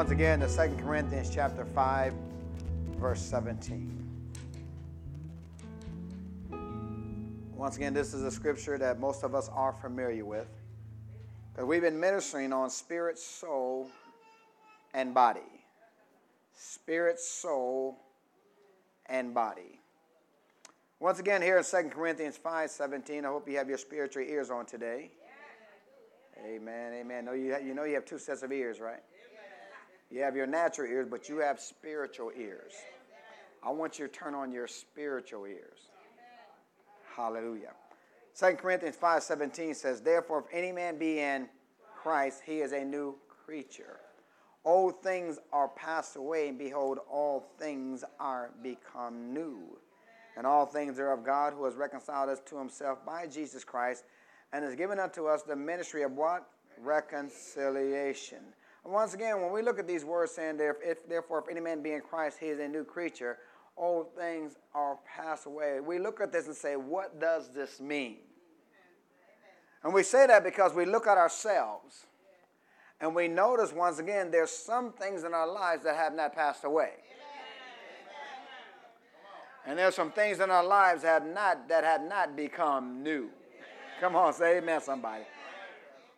once again to 2 Corinthians chapter 5, verse 17. Once again, this is a scripture that most of us are familiar with. Because we've been ministering on spirit, soul, and body. Spirit, soul, and body. Once again, here in 2 Corinthians 5 17, I hope you have your spiritual ears on today. Amen, amen. You, you know you have two sets of ears, right? You have your natural ears, but you have spiritual ears. I want you to turn on your spiritual ears. Hallelujah. 2 Corinthians 5:17 says, Therefore, if any man be in Christ, he is a new creature. Old things are passed away, and behold, all things are become new. And all things are of God, who has reconciled us to himself by Jesus Christ, and has given unto us the ministry of what? Reconciliation. Once again, when we look at these words saying, if, therefore, if any man be in Christ, he is a new creature, old things are passed away. We look at this and say, what does this mean? And we say that because we look at ourselves and we notice once again there's some things in our lives that have not passed away. And there's some things in our lives have not that have not become new. Come on, say amen, somebody.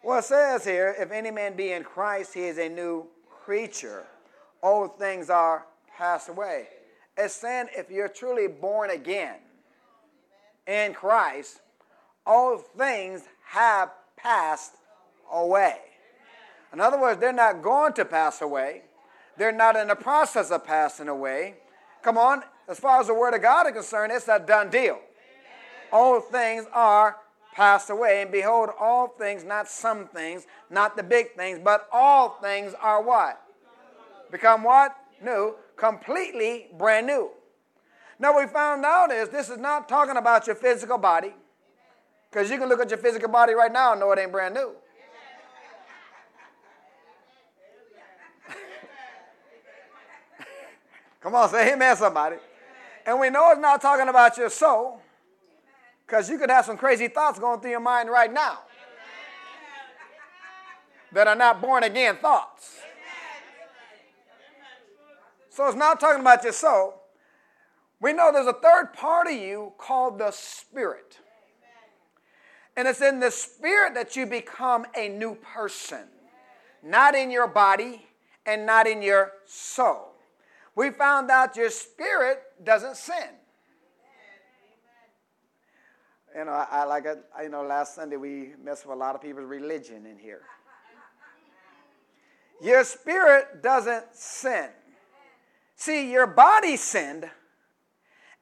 Well, it says here, if any man be in Christ, he is a new creature. Old things are passed away. It's saying if you're truly born again in Christ, all things have passed away. In other words, they're not going to pass away. They're not in the process of passing away. Come on, as far as the Word of God is concerned, it's a done deal. All things are passed away, and behold, all things, not some things, not the big things, but all things are what? Become what? New, completely brand new. Now, we found out is this is not talking about your physical body, because you can look at your physical body right now and know it ain't brand new. Come on, say amen, somebody. And we know it's not talking about your soul because you could have some crazy thoughts going through your mind right now that are not born again thoughts. So it's not talking about your soul. We know there's a third part of you called the Spirit. And it's in the Spirit that you become a new person, not in your body and not in your soul we found out your spirit doesn't sin. You know, I, I like it. You know, last Sunday we messed with a lot of people's religion in here. Your spirit doesn't sin. See, your body sinned,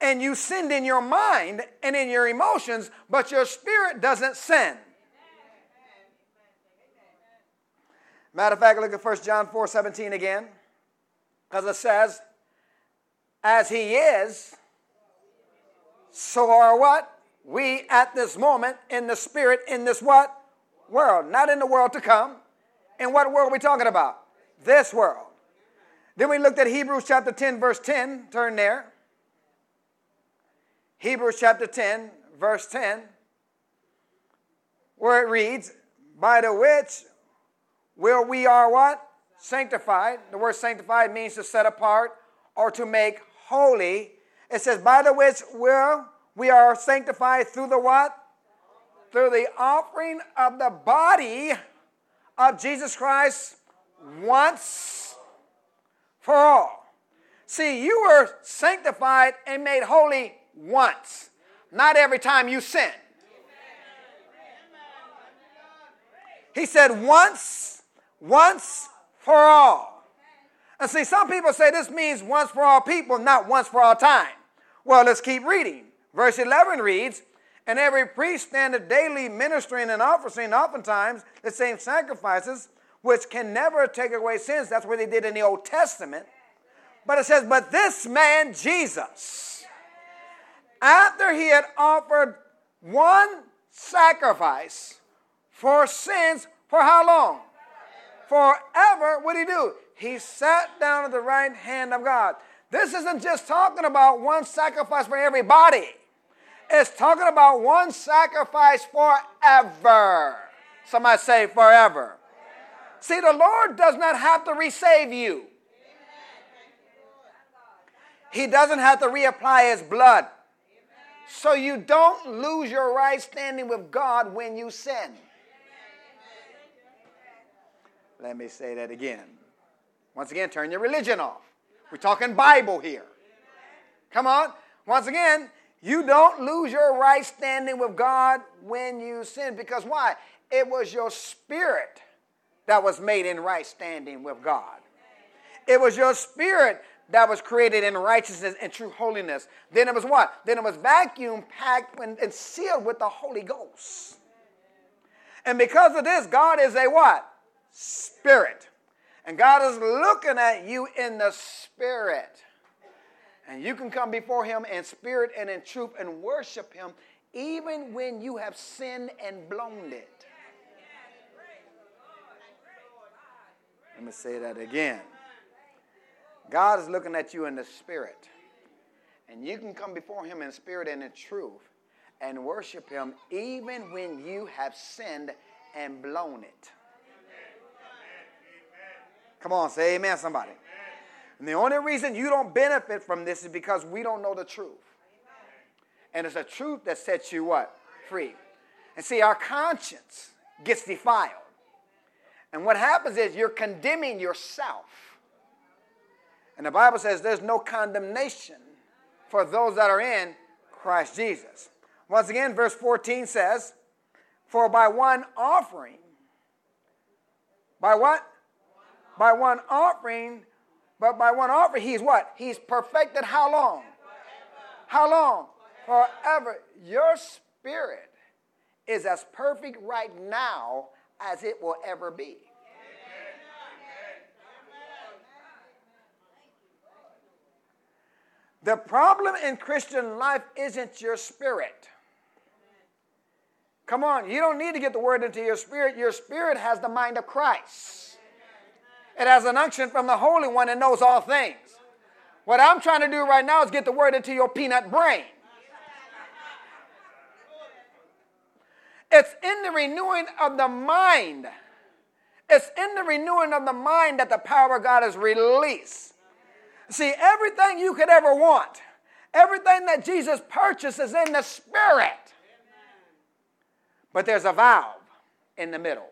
and you sinned in your mind and in your emotions, but your spirit doesn't sin. Matter of fact, look at 1 John 4 17 again. Because it says, as he is, so are what? We at this moment in the spirit in this what? World. Not in the world to come. In what world are we talking about? This world. Then we looked at Hebrews chapter 10, verse 10. Turn there. Hebrews chapter 10, verse 10, where it reads, By the which will we are what? sanctified. The word sanctified means to set apart or to make holy. It says, by the which will we are sanctified through the what? Through the offering of the body of Jesus Christ once for all. See, you were sanctified and made holy once, not every time you sin. He said once, once for all. And see, some people say this means once for all people, not once for all time. Well, let's keep reading. Verse 11 reads, And every priest standeth daily ministering and offering oftentimes the same sacrifices, which can never take away sins. That's what they did in the Old Testament. But it says, But this man, Jesus, after he had offered one sacrifice for sins, for how long? forever, what did he do? He sat down at the right hand of God. This isn't just talking about one sacrifice for everybody. It's talking about one sacrifice forever. Somebody say forever. See, the Lord does not have to resave you. He doesn't have to reapply his blood. So you don't lose your right standing with God when you sin. Let me say that again. Once again, turn your religion off. We're talking Bible here. Come on. Once again, you don't lose your right standing with God when you sin. Because why? It was your spirit that was made in right standing with God. It was your spirit that was created in righteousness and true holiness. Then it was what? Then it was vacuum packed and sealed with the Holy Ghost. And because of this, God is a what? Spirit. And God is looking at you in the spirit. And you can come before Him in spirit and in truth and worship Him even when you have sinned and blown it. Let me say that again. God is looking at you in the spirit. And you can come before Him in spirit and in truth and worship Him even when you have sinned and blown it. Come on, say amen, somebody. And the only reason you don't benefit from this is because we don't know the truth. And it's a truth that sets you what? Free. And see, our conscience gets defiled. And what happens is you're condemning yourself. And the Bible says there's no condemnation for those that are in Christ Jesus. Once again, verse 14 says, For by one offering, by what? By one offering, but by one offering, he's what? He's perfected how long? How long? Forever. Your spirit is as perfect right now as it will ever be. The problem in Christian life isn't your spirit. Come on, you don't need to get the word into your spirit. Your spirit has the mind of Christ. It has an unction from the Holy One and knows all things. What I'm trying to do right now is get the word into your peanut brain. It's in the renewing of the mind. It's in the renewing of the mind that the power of God is released. See, everything you could ever want, everything that Jesus purchased is in the Spirit. But there's a valve in the middle.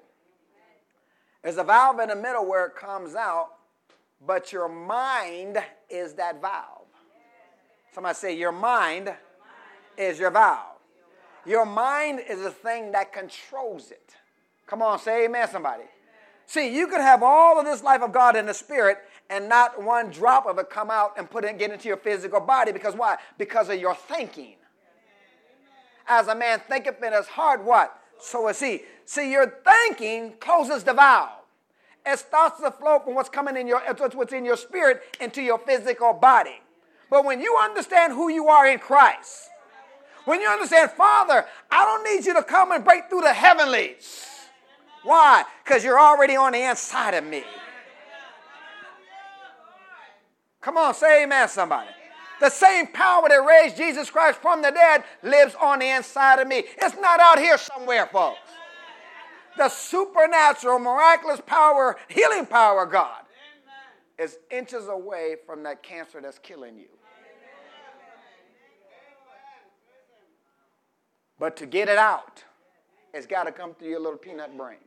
There's a valve in the middle where it comes out, but your mind is that valve. Somebody say, Your mind is your valve. Your mind is the thing that controls it. Come on, say amen, somebody. See, you could have all of this life of God in the spirit and not one drop of it come out and put it get into your physical body because why? Because of your thinking. As a man thinketh in his heart, what? So is he. See, your thinking closes the valve. It starts to flow from what's coming in your what's in your spirit into your physical body. But when you understand who you are in Christ, when you understand, Father, I don't need you to come and break through the heavenlies. Why? Because you're already on the inside of me. Come on, say amen, somebody. The same power that raised Jesus Christ from the dead lives on the inside of me. It's not out here somewhere, folks. The supernatural, miraculous power, healing power of God is inches away from that cancer that's killing you. But to get it out, it's got to come through your little peanut brain.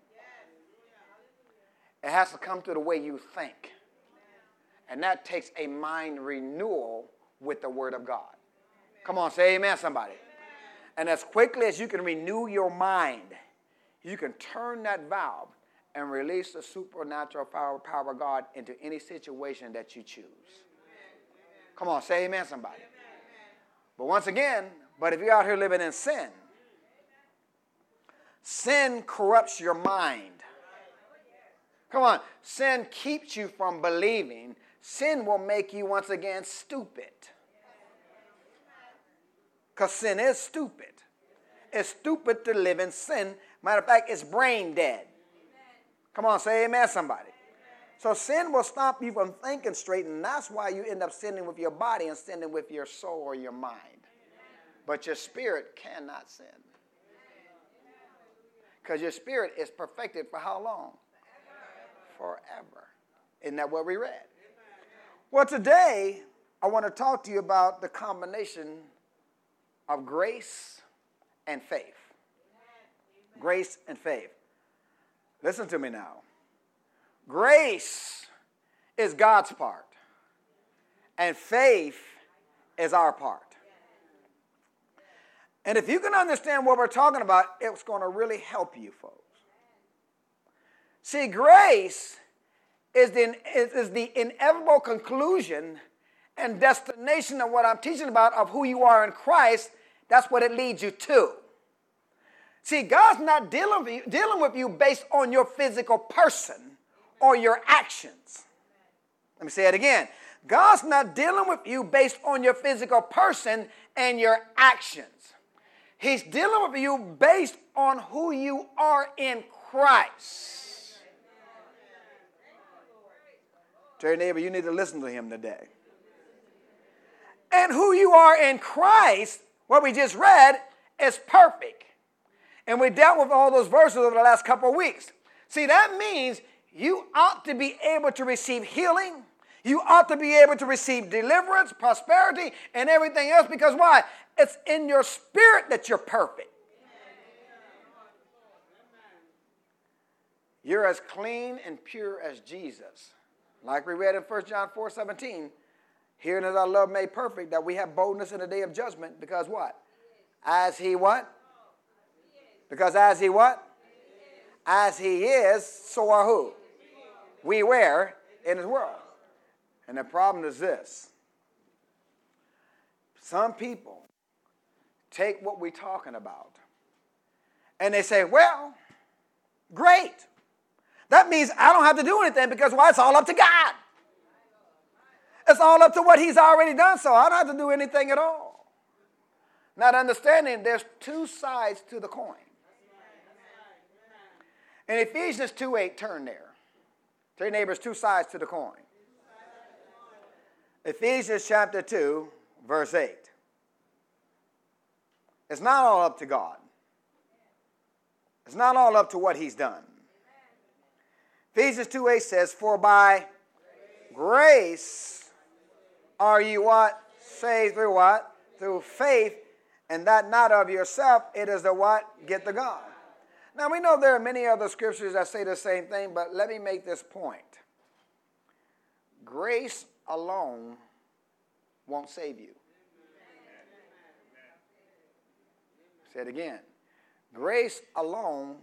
It has to come through the way you think. And that takes a mind renewal with the Word of God. Come on, say amen, somebody. And as quickly as you can renew your mind, you can turn that valve and release the supernatural power, power of God into any situation that you choose. Come on, say amen, somebody. But once again, but if you're out here living in sin, sin corrupts your mind. Come on, sin keeps you from believing sin will make you once again stupid. Because sin is stupid. It's stupid to live in sin. Matter of fact, it's brain dead. Come on, say amen, somebody. So sin will stop you from thinking straight, and that's why you end up sinning with your body and sinning with your soul or your mind. But your spirit cannot sin. Because your spirit is perfected for how long? forever. Isn't that what we read? Well, today I want to talk to you about the combination of grace and faith. Grace and faith. Listen to me now. Grace is God's part, and faith is our part. And if you can understand what we're talking about, it's going to really help you, folks. See, grace is the, is the inevitable conclusion and destination of what I'm teaching about of who you are in Christ. That's what it leads you to. See, God's not dealing with you, dealing with you based on your physical person or your actions. Let me say it again. God's not dealing with you based on your physical person and your actions. He's dealing with you based on who you are in Christ. Tell your neighbor, you need to listen to him today. And who you are in Christ, what we just read, is perfect. And we dealt with all those verses over the last couple of weeks. See, that means you ought to be able to receive healing. You ought to be able to receive deliverance, prosperity, and everything else because why? It's in your spirit that you're perfect. You're as clean and pure as Jesus. Like we read in 1 John 4 17, herein is our love made perfect, that we have boldness in the day of judgment, because what? As he what? Because as he what? As he is, so are who? We were in his world. And the problem is this. Some people take what we're talking about and they say, well, great. That means I don't have to do anything because why? It's all up to God. It's all up to what He's already done, so I don't have to do anything at all. Not understanding there's two sides to the coin. In Ephesians 2 8, turn there. Tell your neighbors two sides to the coin. Ephesians chapter 2, verse 8. It's not all up to God. It's not all up to what He's done. Ephesians 2 8 says, For by grace are you what? Saved through what? Through faith, and that not of yourself, it is the what? Get the God. Now we know there are many other scriptures that say the same thing, but let me make this point. Grace alone won't save you. Say it again. Grace alone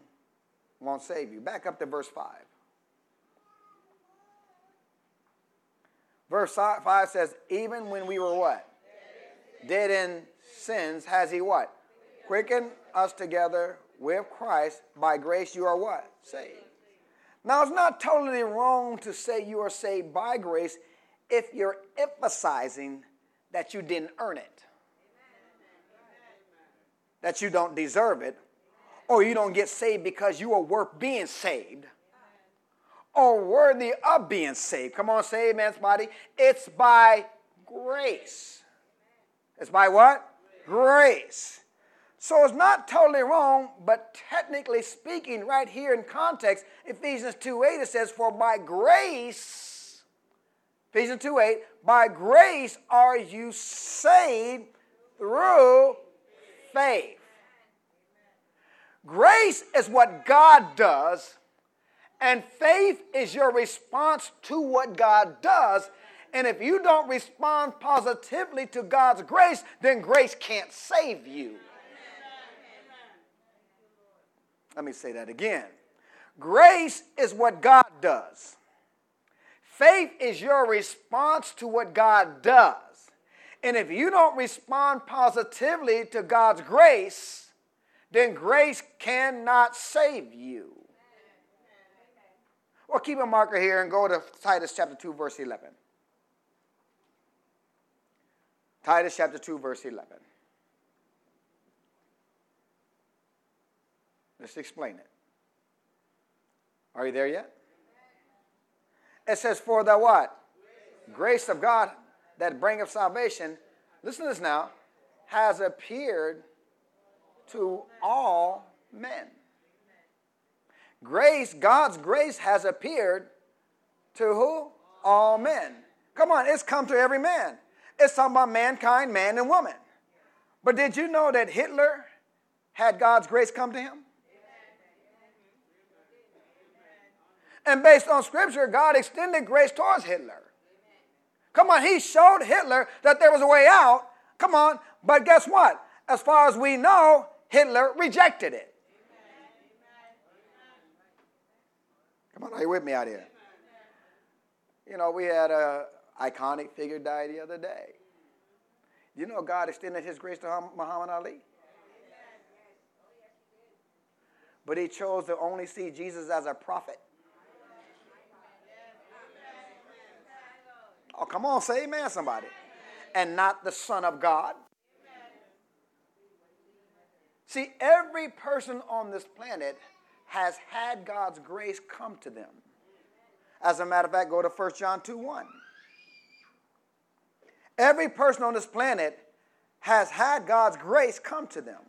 won't save you. Back up to verse 5. Verse 5 says, Even when we were what? Dead in sins, has he what? Quickened us together with Christ. By grace you are what? Saved. Now, it's not totally wrong to say you are saved by grace if you're emphasizing that you didn't earn it, that you don't deserve it, or you don't get saved because you are worth being saved or worthy of being saved. Come on, say amen, somebody. It's by grace. It's by what? Grace. So it's not totally wrong, but technically speaking, right here in context, Ephesians 2 8, it says, For by grace, Ephesians 2 8, by grace are you saved through faith. Grace is what God does, and faith is your response to what God does. And if you don't respond positively to God's grace, then grace can't save you. Let me say that again. Grace is what God does. Faith is your response to what God does. And if you don't respond positively to God's grace, then grace cannot save you. Well, keep a marker here and go to Titus chapter 2, verse 11. Titus chapter 2, verse 11. Let's explain it. Are you there yet? It says, For the what? Grace of God that bringeth salvation, listen to this now, has appeared to all men. Grace, God's grace has appeared to who? All men. Come on, it's come to every man. It's talking about mankind, man and woman. But did you know that Hitler had God's grace come to him? And based on scripture, God extended grace towards Hitler. Come on, he showed Hitler that there was a way out. Come on, but guess what? As far as we know, Hitler rejected it. Come on, are you with me out here? You know, we had a iconic figure die the other day. You know, God extended His grace to Muhammad Ali. But He chose to only see Jesus as a prophet. Oh, come on, say amen, somebody. And not the Son of God. See, every person on this planet has had God's grace come to them. As a matter of fact, go to 1 John 2 1. Every person on this planet has had God's grace come to them.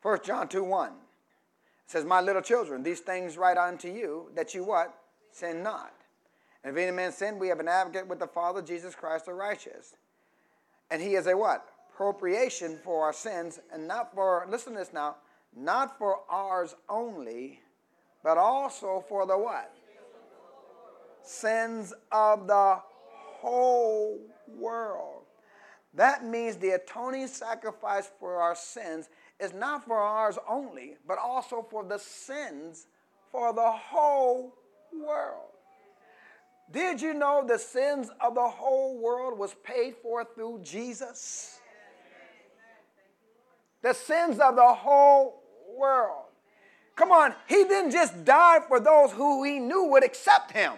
First John 2 1 says, My little children, these things write unto you, that you what? Sin not. And if any man sin, we have an advocate with the Father, Jesus Christ the righteous. And he is a what? Propitiation for our sins, and not for, listen to this now, not for ours only, but also for the what? Sins of the whole world. That means the atoning sacrifice for our sins is not for ours only, but also for the sins for the whole world. Did you know the sins of the whole world was paid for through Jesus? The sins of the whole world. Come on, he didn't just die for those who he knew would accept him.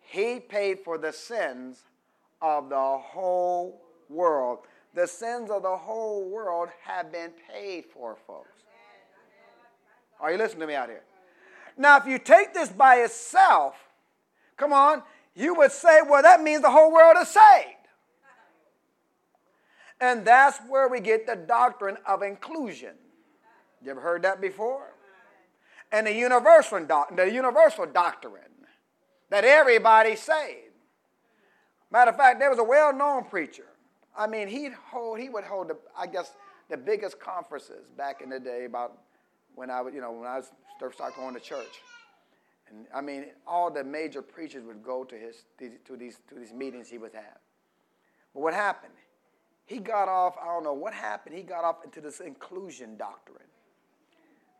He paid for the sins of the whole world. The sins of the whole world have been paid for, folks. Are you listening to me out here? Now, if you take this by itself, come on, you would say, well, that means the whole world is saved. And that's where we get the doctrine of inclusion. You ever heard that before? And the universal, the universal doctrine that everybody's saved. Matter of fact, there was a well known preacher. I mean, he'd hold, he would hold, the, I guess, the biggest conferences back in the day about when I, was, you know, when I started going to church. And I mean, all the major preachers would go to, his, to, these, to these meetings he would have. But what happened? He got off, I don't know what happened, he got off into this inclusion doctrine.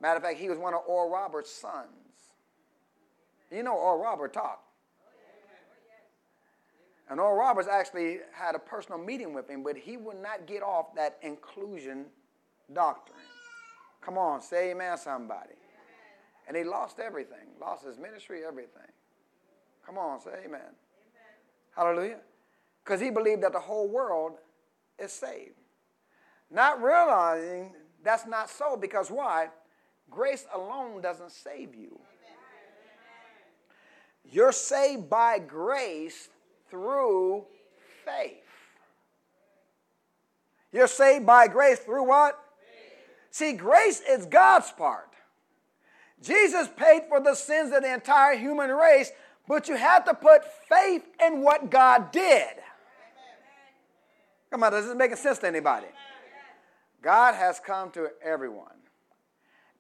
Matter of fact, he was one of Oral Roberts' sons. You know Oral Roberts taught. And Oral Roberts actually had a personal meeting with him, but he would not get off that inclusion doctrine. Come on, say amen, somebody. And he lost everything, lost his ministry, everything. Come on, say amen. amen. Hallelujah. Because he believed that the whole world is saved. Not realizing that's not so because why? Grace alone doesn't save you. You're saved by grace through faith. You're saved by grace through what? See, grace is God's part. Jesus paid for the sins of the entire human race, but you have to put faith in what God did. Come on, does this make sense to anybody? God has come to everyone.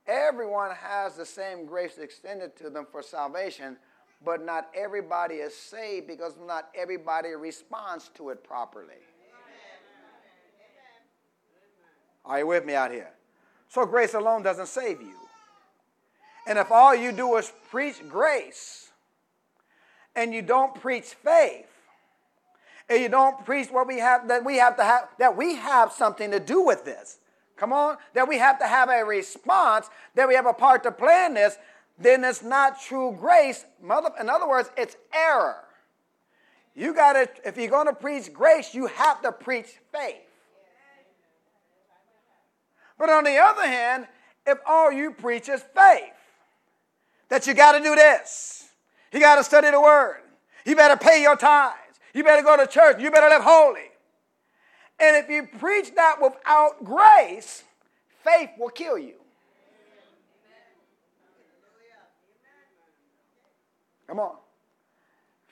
Everyone has the same grace extended to them for salvation, but not everybody is saved because not everybody responds to it properly. Are you with me out here? So grace alone doesn't save you. And if all you do is preach grace and you don't preach faith, and you don't preach what we have that we have to have that we have something to do with this. Come on, that we have to have a response, that we have a part to play in this, then it's not true grace. Mother, In other words, it's error. You got to, if you're to preach grace, you have to preach faith. But on the other hand, if all you preach is faith, that you got to do this, you got to study the word, you better pay your tithes, you better go to church, you better live holy, And if you preach that without grace, faith will kill you. Come on.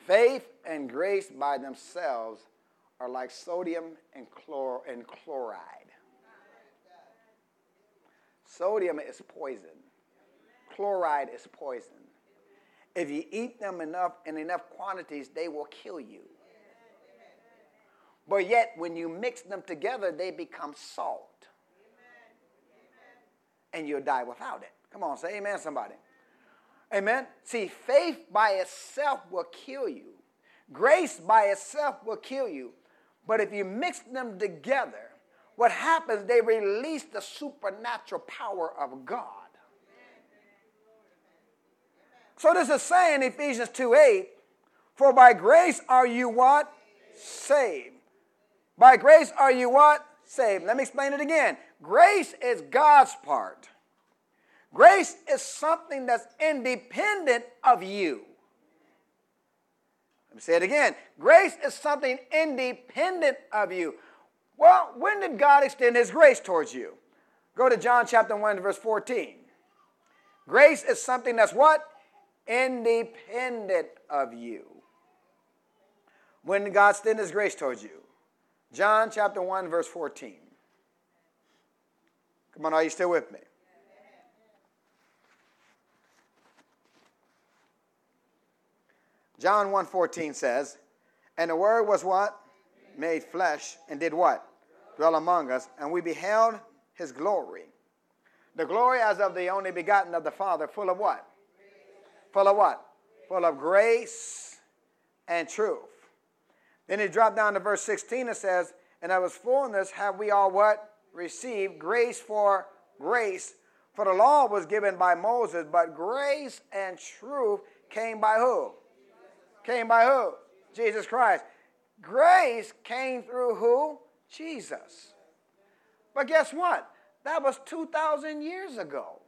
Faith and grace by themselves are like sodium and, chlor- and chloride. Sodium is poison. Chloride is poison. If you eat them enough in enough quantities, they will kill you. But yet, when you mix them together, they become salt. And you'll die without it. Come on, say amen, somebody. Amen. See, faith by itself will kill you. Grace by itself will kill you. But if you mix them together, what happens, they release the supernatural power of God. So this is saying Ephesians 2 8, for by grace are you what? Saved. By grace are you what? Saved. Let me explain it again. Grace is God's part. Grace is something that's independent of you. Let me say it again. Grace is something independent of you. Well, when did God extend his grace towards you? Go to John chapter 1, verse 14. Grace is something that's what? Independent of you. When God extend his grace towards you? John chapter 1, verse 14. Come on, are you still with me? John 1:14 says, "And the word was what? Made flesh and did what? Dwell among us, and we beheld his glory. The glory as of the only begotten of the Father, full of what? Full of what? Full of grace and truth. Then he dropped down to verse 16 and says, And of his fullness have we all what? Received grace for grace. For the law was given by Moses, but grace and truth came by who? Came by who? Jesus Christ. Grace came through who? Jesus. But guess what? That was 2,000 years ago.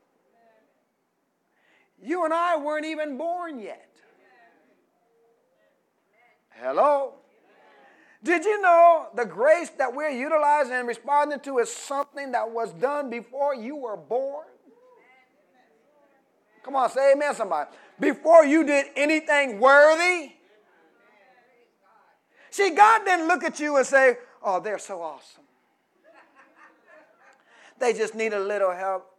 You and I weren't even born yet. Hello? Did you know the grace that we're utilizing and responding to is something that was done before you were born? Come on, say amen, somebody. Before you did anything worthy. See, God didn't look at you and say, oh, they're so awesome. They just need a little help.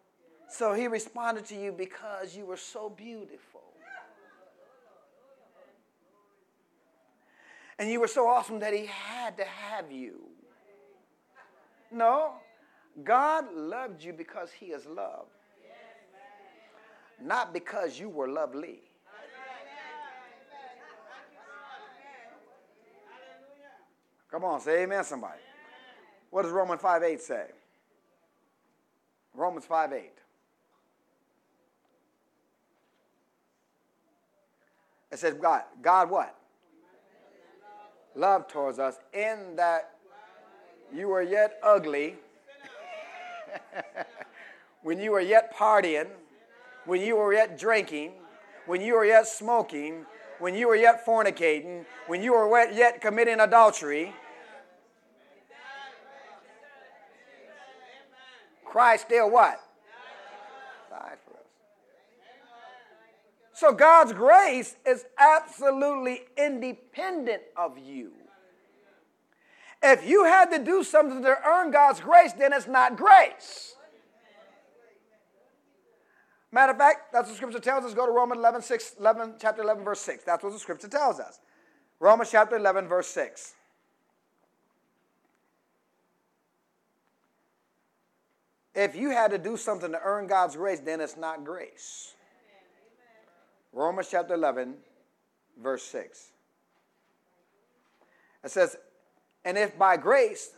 So he responded to you because you were so beautiful. And you were so awesome that he had to have you. No, God loved you because he is love, not because you were lovely. Come on, say amen, somebody. What does Romans 5 8 say? Romans 5 8. It says, God, God what? Love towards us in that you were yet ugly, when you were yet partying, when you were yet drinking, when you were yet smoking, when you were yet fornicating, when you were yet committing adultery. Christ still what? Died for us. So God's grace is absolutely independent of you. If you had to do something to earn God's grace, then it's not grace. Matter of fact, that's what Scripture tells us. Go to Romans 11, 6, 11, chapter 11, verse 6. That's what the Scripture tells us. Romans chapter 11, verse 6. If you had to do something to earn God's grace, then it's not grace. Romans chapter 11, verse 6. It says, And if by grace,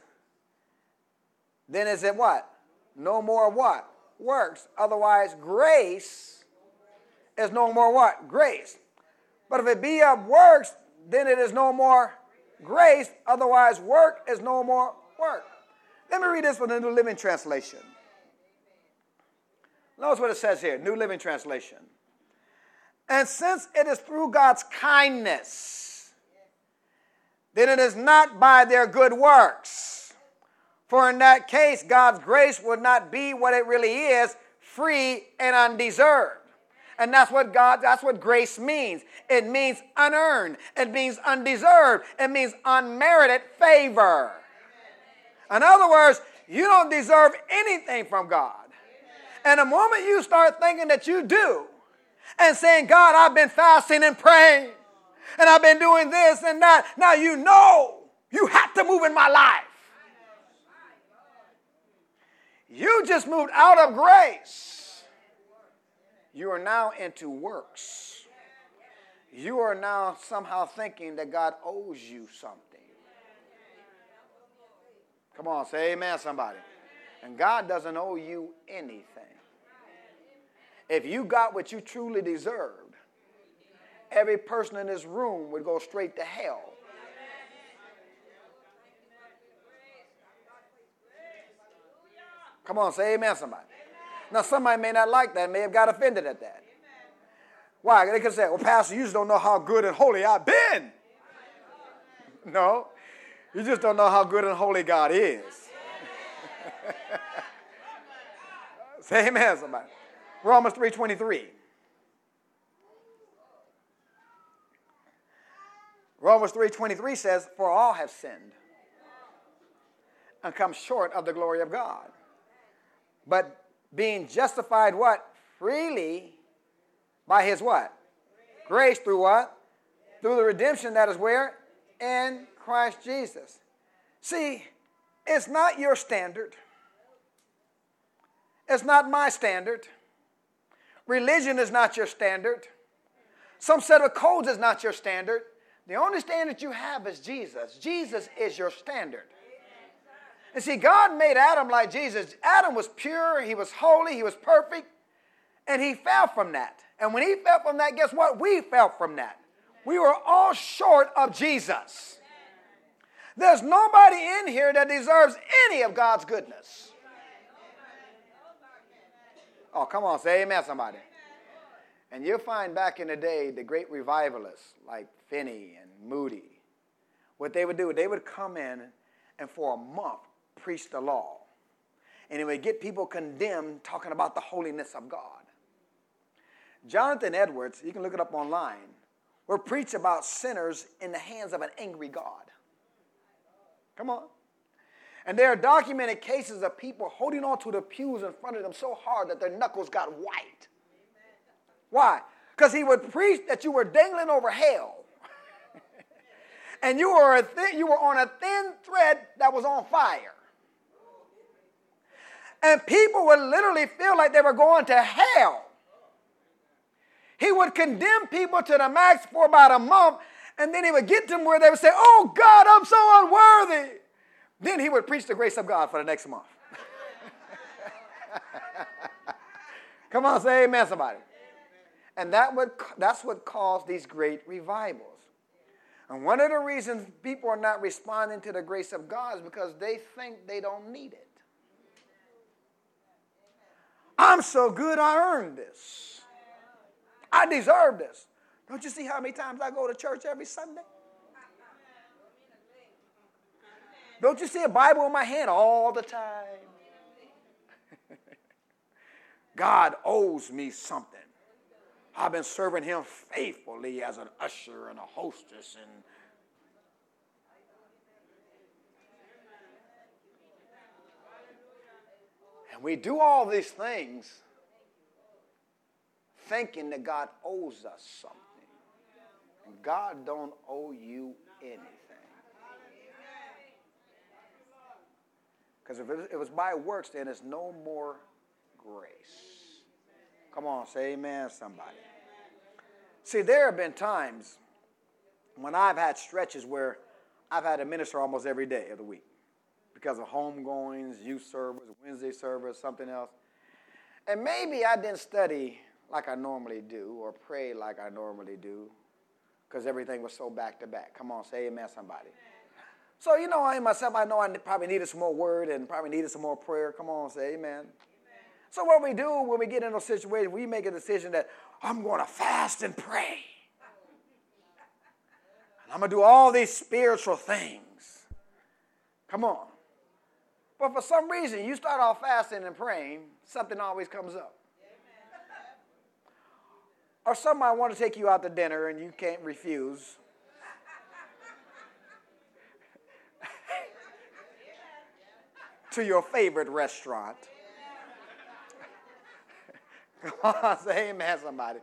then is it what? No more what? works. Otherwise, grace is no more what? Grace. But if it be of works, then it is no more grace. Otherwise, work is no more work. Let me read this from the New Living Translation. Notice what it says here New Living Translation. And since it is through God's kindness, then it is not by their good works. For in that case, God's grace would not be what it really is free and undeserved. And that's what God, that's what grace means. It means unearned. It means undeserved. It means unmerited favor. In other words, you don't deserve anything from God. And the moment you start thinking that you do, and saying, God, I've been fasting and praying, and I've been doing this and that, now you know you have to move in my life. You just moved out of grace. You are now into works. You are now somehow thinking that God owes you something. Come on, say amen, somebody. And God doesn't owe you anything. If you got what you truly deserved, every person in this room would go straight to hell. Come on, say amen, somebody. Now, somebody may not like that, may have got offended at that. Why? They could say, well, Pastor, you just don't know how good and holy I've been. No, you just don't know how good and holy God is. say amen, somebody. Romans 3.23. Romans 3.23 says, For all have sinned and come short of the glory of God but being justified what? Freely by his what? Grace through what? Through the redemption that is where? In Christ Jesus. See, it's not your standard. It's not my standard. Religion is not your standard. Some set of codes is not your standard. The only standard you have is Jesus. Jesus is your standard. And see, God made Adam like Jesus. Adam was pure, he was holy, he was perfect, and he fell from that. And when he fell from that, guess what? We fell from that. We were all short of Jesus. There's nobody in here that deserves any of God's goodness. Oh, come on, say amen, somebody. And you'll find back in the day the great revivalists like Finney and Moody, what they would do, they would come in and for a month preach the law. And it would get people condemned talking about the holiness of God. Jonathan Edwards, you can look it up online, will preach about sinners in the hands of an angry God. Come on. And there are documented cases of people holding on to the pews in front of them so hard that their knuckles got white. Why? Because he would preach that you were dangling over hell. and you were, thin, you were on a thin thread that was on fire. And people would literally feel like they were going to hell. He would condemn people to the max for about a month, and then he would get them where they would say, Oh God, I'm so unworthy. Then he would preach the grace of God for the next month. Come on, say amen, somebody. And that would, that's what caused these great revivals. And one of the reasons people are not responding to the grace of God is because they think they don't need it. I'm so good, I earned this. I deserve this. Don't you see how many times I go to church every Sunday? Don't you see a Bible in my hand all the time? God owes me something. I've been serving him faithfully as an usher and a hostess and And we do all these things thinking that God owes us something. God don't owe you anything. Because if it was by works, then it's no more grace. Come on, say amen, somebody. See, there have been times when I've had stretches where I've had to minister almost every day of the week because of homegoings, youth service, Wednesday service, something else. And maybe I didn't study like I normally do or pray like I normally do because everything was so back to back. Come on, say amen, somebody. So, you know, I myself, I know I probably needed some more word and probably needed some more prayer. Come on, say amen. amen. So, what we do when we get in those situations, we make a decision that I'm going to fast and pray. And I'm going to do all these spiritual things. Come on. But for some reason, you start off fasting and praying, something always comes up. Or somebody want to take you out to dinner and you can't refuse. To your favorite restaurant. Say amen, somebody.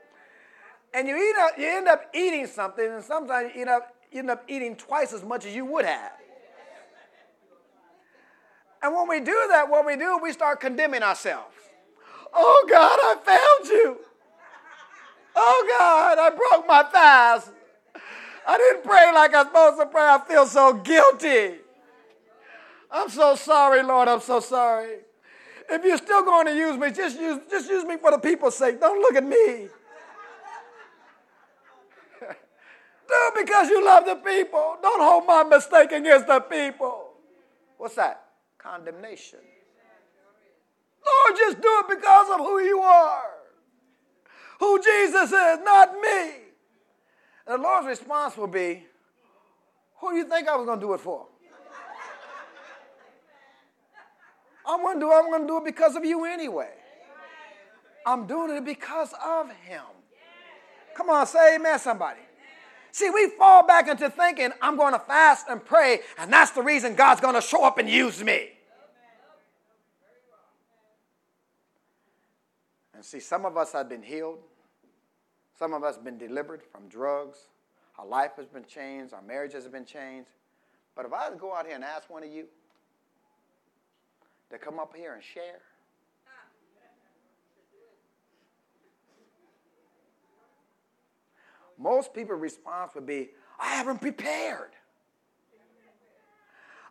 And you, eat up, you end up eating something, and sometimes you end, up, you end up eating twice as much as you would have. And when we do that, what we do, we start condemning ourselves. Oh God, I failed you. Oh God, I broke my fast. I didn't pray like I was supposed to pray. I feel so guilty. I'm so sorry, Lord. I'm so sorry. If you're still going to use me, just use, just use me for the people's sake. Don't look at me. Do it because you love the people. Don't hold my mistake against the people. What's that? Condemnation. Lord, just do it because of who you are, who Jesus is, not me. And the Lord's response will be, Who do you think I was going to do it for? I'm going to do it, I'm going to do it because of you anyway. I'm doing it because of him. Come on, say amen, somebody. See, we fall back into thinking, I'm going to fast and pray, and that's the reason God's going to show up and use me. And see, some of us have been healed, some of us have been delivered from drugs, our life has been changed, our marriages have been changed. But if I go out here and ask one of you to come up here and share, most people's response would be, I haven't prepared.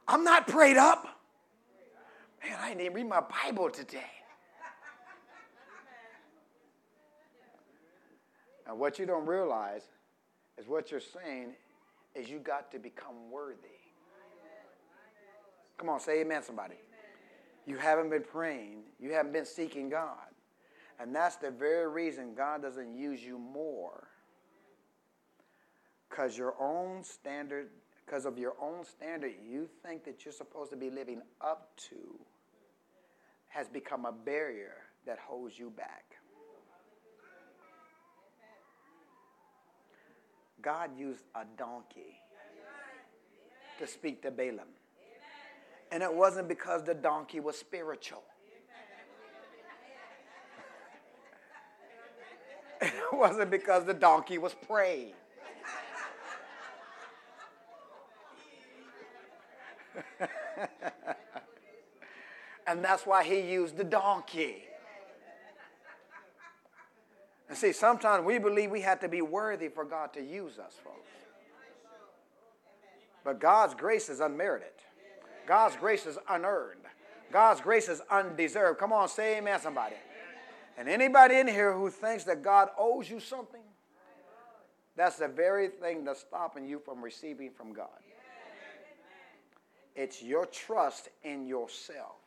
I'm not prayed up. Man, I didn't even read my Bible today. And what you don't realize is what you're saying is you got to become worthy. Come on, say amen, somebody. You haven't been praying, you haven't been seeking God. And that's the very reason God doesn't use you more because your own standard, because of your own standard, you think that you're supposed to be living up to, has become a barrier that holds you back. God used a donkey to speak to Balaam. And it wasn't because the donkey was spiritual. it wasn't because the donkey was praying. and that's why he used the donkey. And see, sometimes we believe we have to be worthy for God to use us, folks. But God's grace is unmerited. God's grace is unearned. God's grace is undeserved. Come on, say amen, somebody. And anybody in here who thinks that God owes you something, that's the very thing that's stopping you from receiving from God. It's your trust in yourself.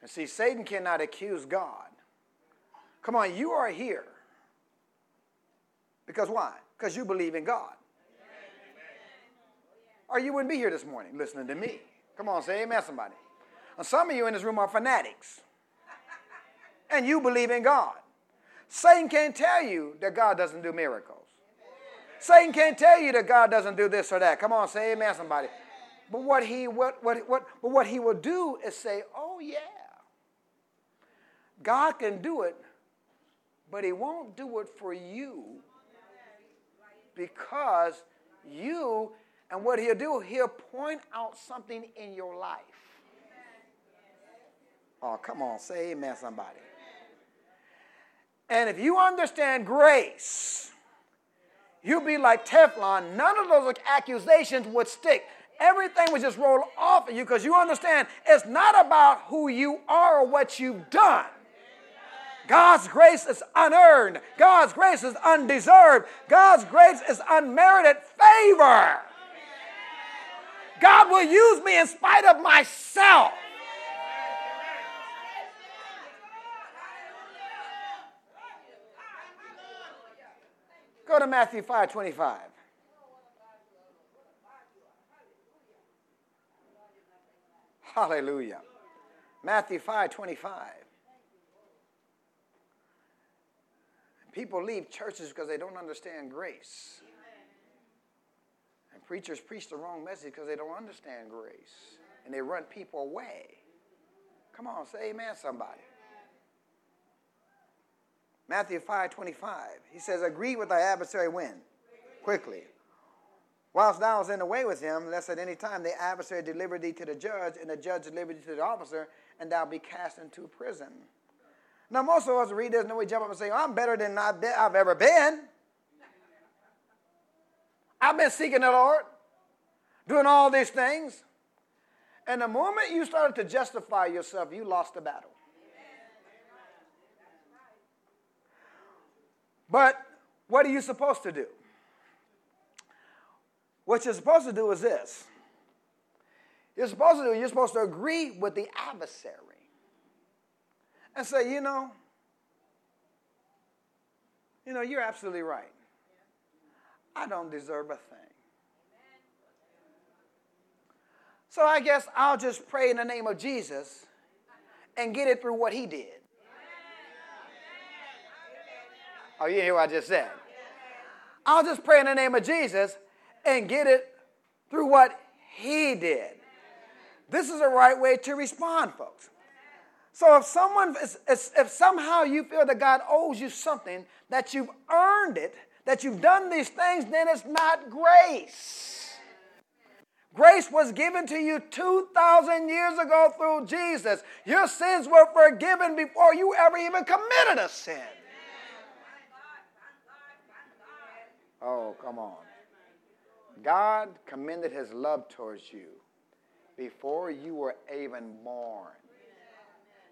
And see, Satan cannot accuse God. Come on, you are here. Because why? Because you believe in God. Or you wouldn't be here this morning listening to me. Come on, say amen, somebody. And some of you in this room are fanatics. And you believe in God. Satan can't tell you that God doesn't do miracles. Satan can't tell you that God doesn't do this or that. Come on, say amen, somebody. But what he what what what but what he will do is say, "Oh yeah. God can do it, but he won't do it for you because you and what he'll do, he'll point out something in your life. Oh, come on, say amen, somebody. And if you understand grace, you'll be like Teflon. None of those accusations would stick everything would just roll off of you because you understand it's not about who you are or what you've done. God's grace is unearned. God's grace is undeserved. God's grace is unmerited favor. God will use me in spite of myself. Go to Matthew 5 25. Hallelujah. Matthew 5 25. People leave churches because they don't understand grace. Preachers preach the wrong message because they don't understand grace. And they run people away. Come on, say amen, somebody. Matthew 5 25. He says, Agree with thy adversary when? Quickly. Whilst thou was in the way with him, lest at any time the adversary deliver thee to the judge, and the judge deliver thee to the officer, and thou be cast into prison. Now, most of us read this and we jump up and say, oh, I'm better than I've ever been. I've been seeking the Lord, doing all these things. And the moment you started to justify yourself, you lost the battle. But what are you supposed to do? What you're supposed to do is this. You're supposed to do, you're supposed to agree with the adversary and say, you know, you know, you're absolutely right. I don't deserve a thing. So I guess I'll just pray in the name of Jesus and get it through what he did. Oh, you hear what I just said? I'll just pray in the name of Jesus and get it through what he did. This is the right way to respond, folks. So if someone, if somehow you feel that God owes you something, that you've earned it, that you've done these things, then it's not grace. Grace was given to you 2,000 years ago through Jesus. Your sins were forgiven before you ever even committed a sin. Oh, come on. God commended his love towards you before you were even born.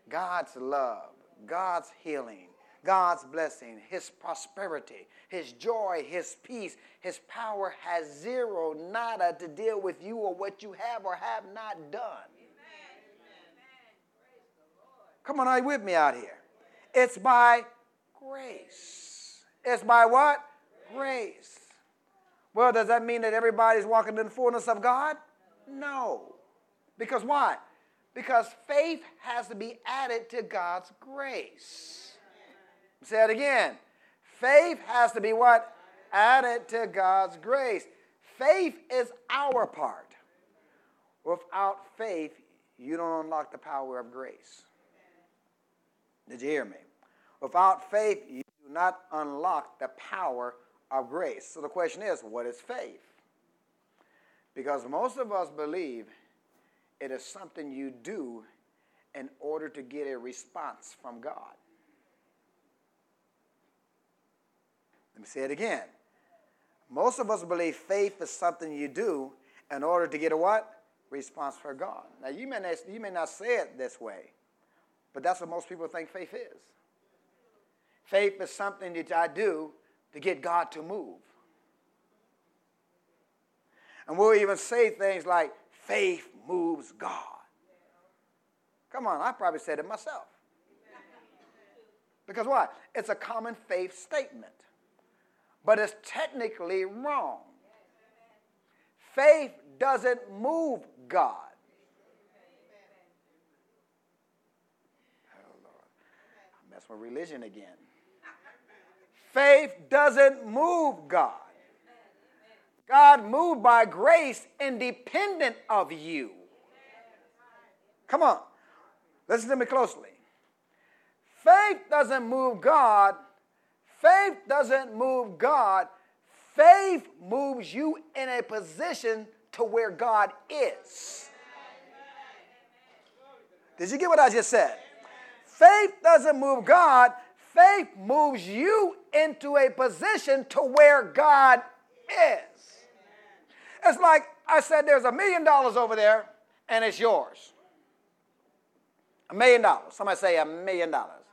God's love, God's healing, God's blessing, His prosperity, His joy, His peace, His power has zero, nada to deal with you or what you have or have not done. Come on, are you with me out here? It's by grace. It's by what? Grace. Well, does that mean that everybody's walking in the fullness of God? No. Because why? Because faith has to be added to God's grace. Say it again. Faith has to be what? Added to God's grace. Faith is our part. Without faith, you don't unlock the power of grace. Did you hear me? Without faith, you do not unlock the power of grace. So the question is, what is faith? Because most of us believe it is something you do in order to get a response from God. Let me say it again. Most of us believe faith is something you do in order to get a what? Response from God. Now, you may, not, you may not say it this way, but that's what most people think faith is. Faith is something that I do to get God to move. And we'll even say things like, faith moves God. Come on, I probably said it myself. Because why? It's a common faith statement, but it's technically wrong. Faith doesn't move God. Oh, Lord. I with religion again. Faith doesn't move God. God moved by grace independent of you. Come on. Listen to me closely. Faith doesn't move God. Faith doesn't move God. Faith moves you in a position to where God is. Did you get what I just said? Faith doesn't move God. Faith moves you into a position to where God is. It's like I said, there's a million dollars over there, and it's yours. A million dollars. Somebody say a million dollars.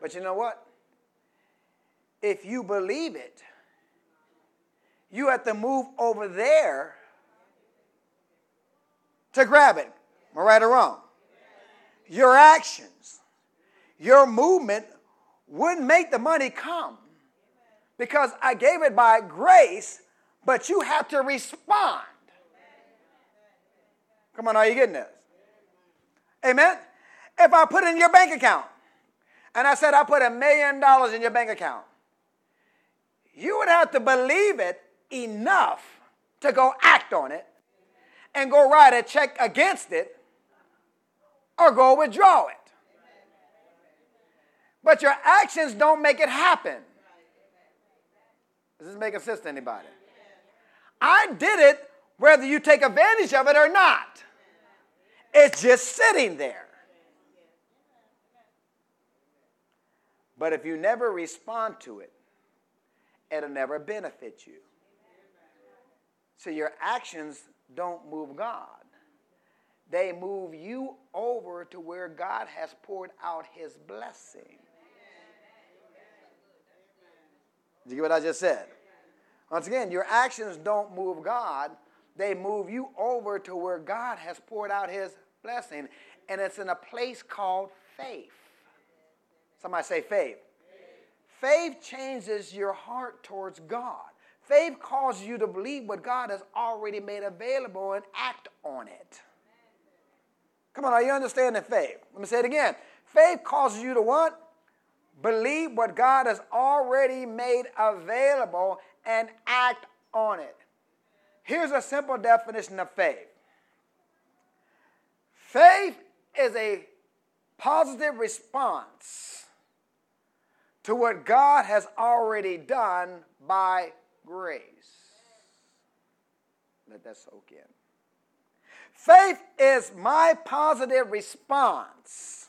But you know what? If you believe it, you have to move over there to grab it. Am I right or wrong? Your actions, your movement wouldn't make the money come because I gave it by grace but you have to respond. Come on, are you getting this? Amen? If I put in your bank account and I said I put a million dollars in your bank account, you would have to believe it enough to go act on it and go write a check against it or go withdraw it. But your actions don't make it happen. Is this making sense to anybody? I did it whether you take advantage of it or not. It's just sitting there. But if you never respond to it, it'll never benefit you. So your actions don't move God. They move you over to where God has poured out his blessing. Did you get what I just said? Once again, your actions don't move God, they move you over to where God has poured out his blessing. And it's in a place called faith. Somebody say faith. Faith changes your heart towards God. Faith causes you to believe what God has already made available and act on it. Come on, are you understanding faith? Let me say it again. Faith causes you to what? Believe what God has already made available and act on it. Here's a simple definition of faith faith is a positive response to what God has already done by grace. Let that soak in. Faith is my positive response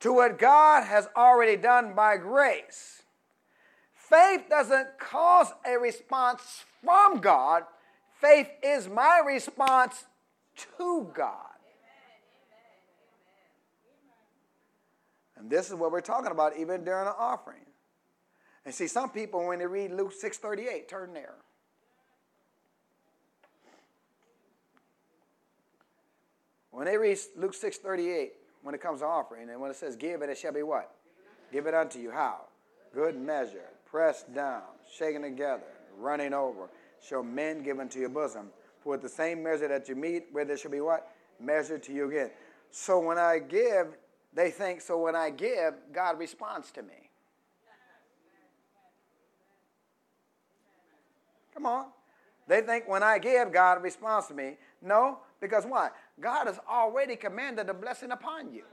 to what God has already done by grace. Faith doesn't cause a response from God, faith is my response to God. And this is what we're talking about even during the offering. And see, some people, when they read Luke 6.38, turn there. When they read Luke 6.38, when it comes to offering, and when it says give it, it shall be what? Give it unto you. How? Good measure, pressed down, shaken together, running over, shall men give unto your bosom. For with the same measure that you meet, where there shall be what? Measured to you again. So when I give, they think, so when I give, God responds to me. Come on. They think when I give, God responds to me. No, because why? God has already commanded a blessing upon you.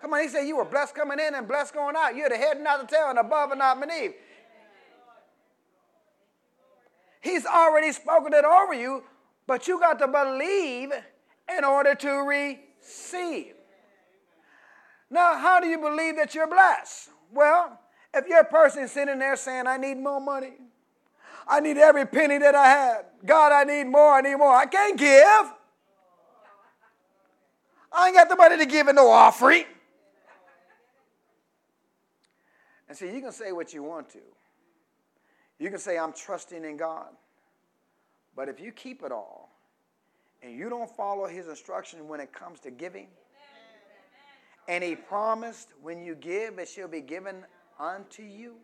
Come on, he said you were blessed coming in and blessed going out. You're the head and not the tail, and above and not beneath. He's already spoken it over you, but you got to believe in order to receive. Now, how do you believe that you're blessed? Well, if you're a person sitting there saying, I need more money, I need every penny that I have. God, I need more, I need more. I can't give. I ain't got the money to give in no offering. And see, you can say what you want to. You can say, I'm trusting in God. But if you keep it all and you don't follow his instruction when it comes to giving, and he promised when you give, it shall be given unto you.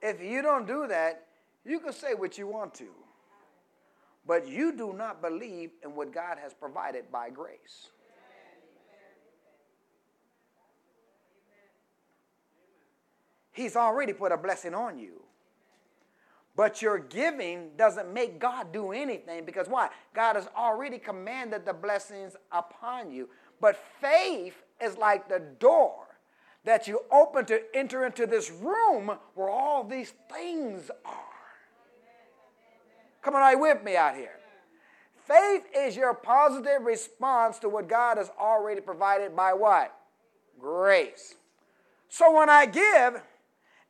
If you don't do that, you can say what you want to, but you do not believe in what God has provided by grace. He's already put a blessing on you. But your giving doesn't make God do anything because why? God has already commanded the blessings upon you. But faith is like the door that you open to enter into this room where all these things are. Come on, are you with me out here? Faith is your positive response to what God has already provided by what? Grace. So when I give,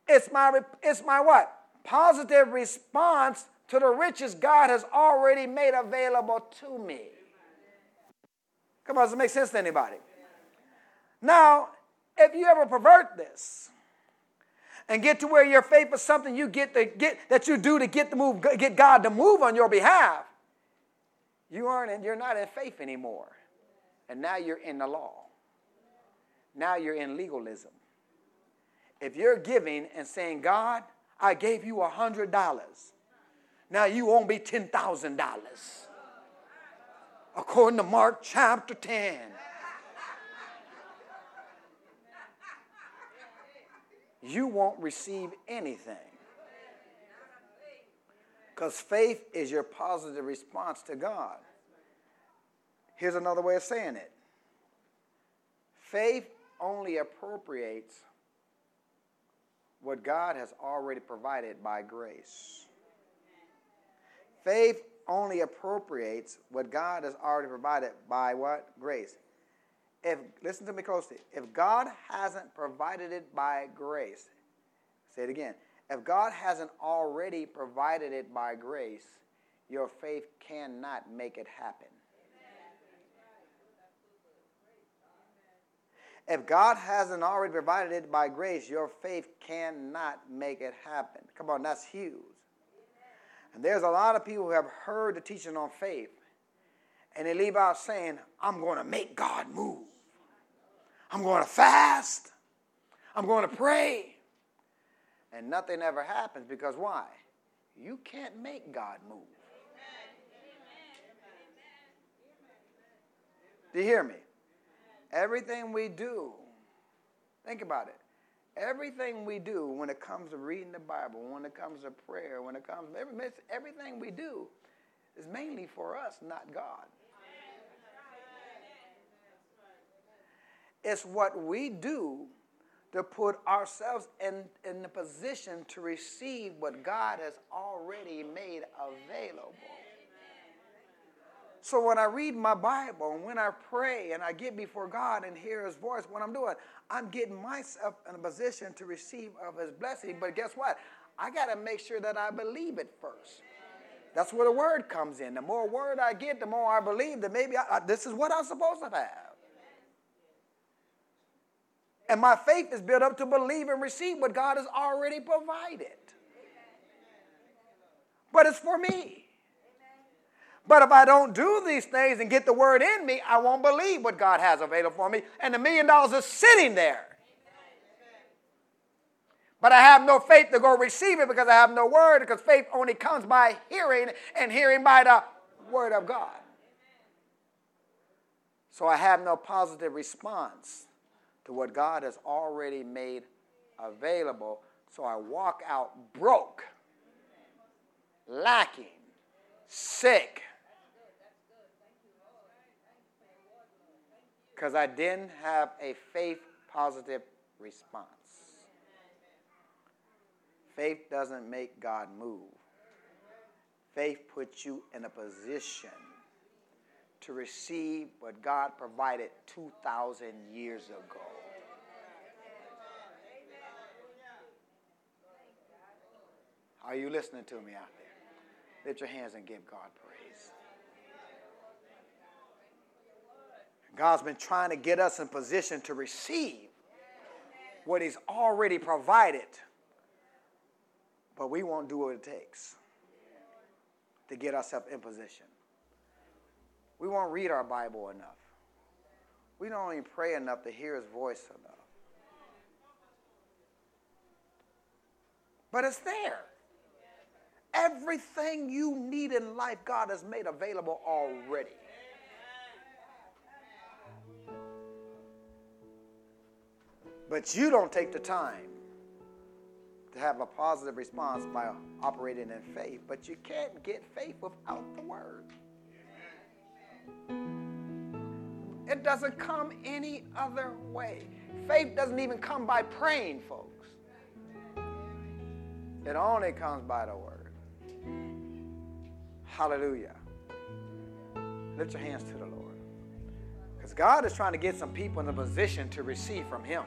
it's my, it's my what? Positive response to the riches God has already made available to me. Come on, does it make sense to anybody? Now, if you ever pervert this and get to where your faith is something you get to get that you do to get the move, get God to move on your behalf, you aren't in, you're not in faith anymore. And now you're in the law. Now you're in legalism. If you're giving and saying, God, I gave you a hundred dollars. Now you owe me ten thousand dollars. according to Mark chapter 10. You won't receive anything. Because faith is your positive response to God. Here's another way of saying it faith only appropriates what God has already provided by grace. Faith only appropriates what God has already provided by what? Grace. If listen to me closely. If God hasn't provided it by grace, say it again. If God hasn't already provided it by grace, your faith cannot make it happen. If God hasn't already provided it by grace, your faith cannot make it happen. Come on, that's huge. And there's a lot of people who have heard the teaching on faith, and they leave out saying, I'm going to make God move. I'm going to fast. I'm going to pray. And nothing ever happens because why? You can't make God move. Do you hear me? Everything we do, think about it. Everything we do when it comes to reading the Bible, when it comes to prayer, when it comes every, everything we do is mainly for us, not God. It's what we do to put ourselves in, in the position to receive what God has already made available. So when I read my Bible and when I pray and I get before God and hear His voice, what I'm doing, I'm getting myself in a position to receive of His blessing. But guess what? I got to make sure that I believe it first. That's where the word comes in. The more word I get, the more I believe that maybe I, I, this is what I'm supposed to have. And my faith is built up to believe and receive what God has already provided. But it's for me. But if I don't do these things and get the word in me, I won't believe what God has available for me. And the million dollars is sitting there. But I have no faith to go receive it because I have no word, because faith only comes by hearing, and hearing by the word of God. So I have no positive response to what God has already made available. So I walk out broke, lacking, sick, because I didn't have a faith positive response. Faith doesn't make God move. Faith puts you in a position to receive what God provided 2,000 years ago. Are you listening to me out there? Lift your hands and give God praise. God's been trying to get us in position to receive what He's already provided, but we won't do what it takes to get ourselves in position. We won't read our Bible enough. We don't even pray enough to hear His voice enough. But it's there. Everything you need in life, God has made available already. But you don't take the time to have a positive response by operating in faith. But you can't get faith without the Word. It doesn't come any other way. Faith doesn't even come by praying, folks. It only comes by the Word. Hallelujah. Lift your hands to the Lord. Because God is trying to get some people in a position to receive from Him.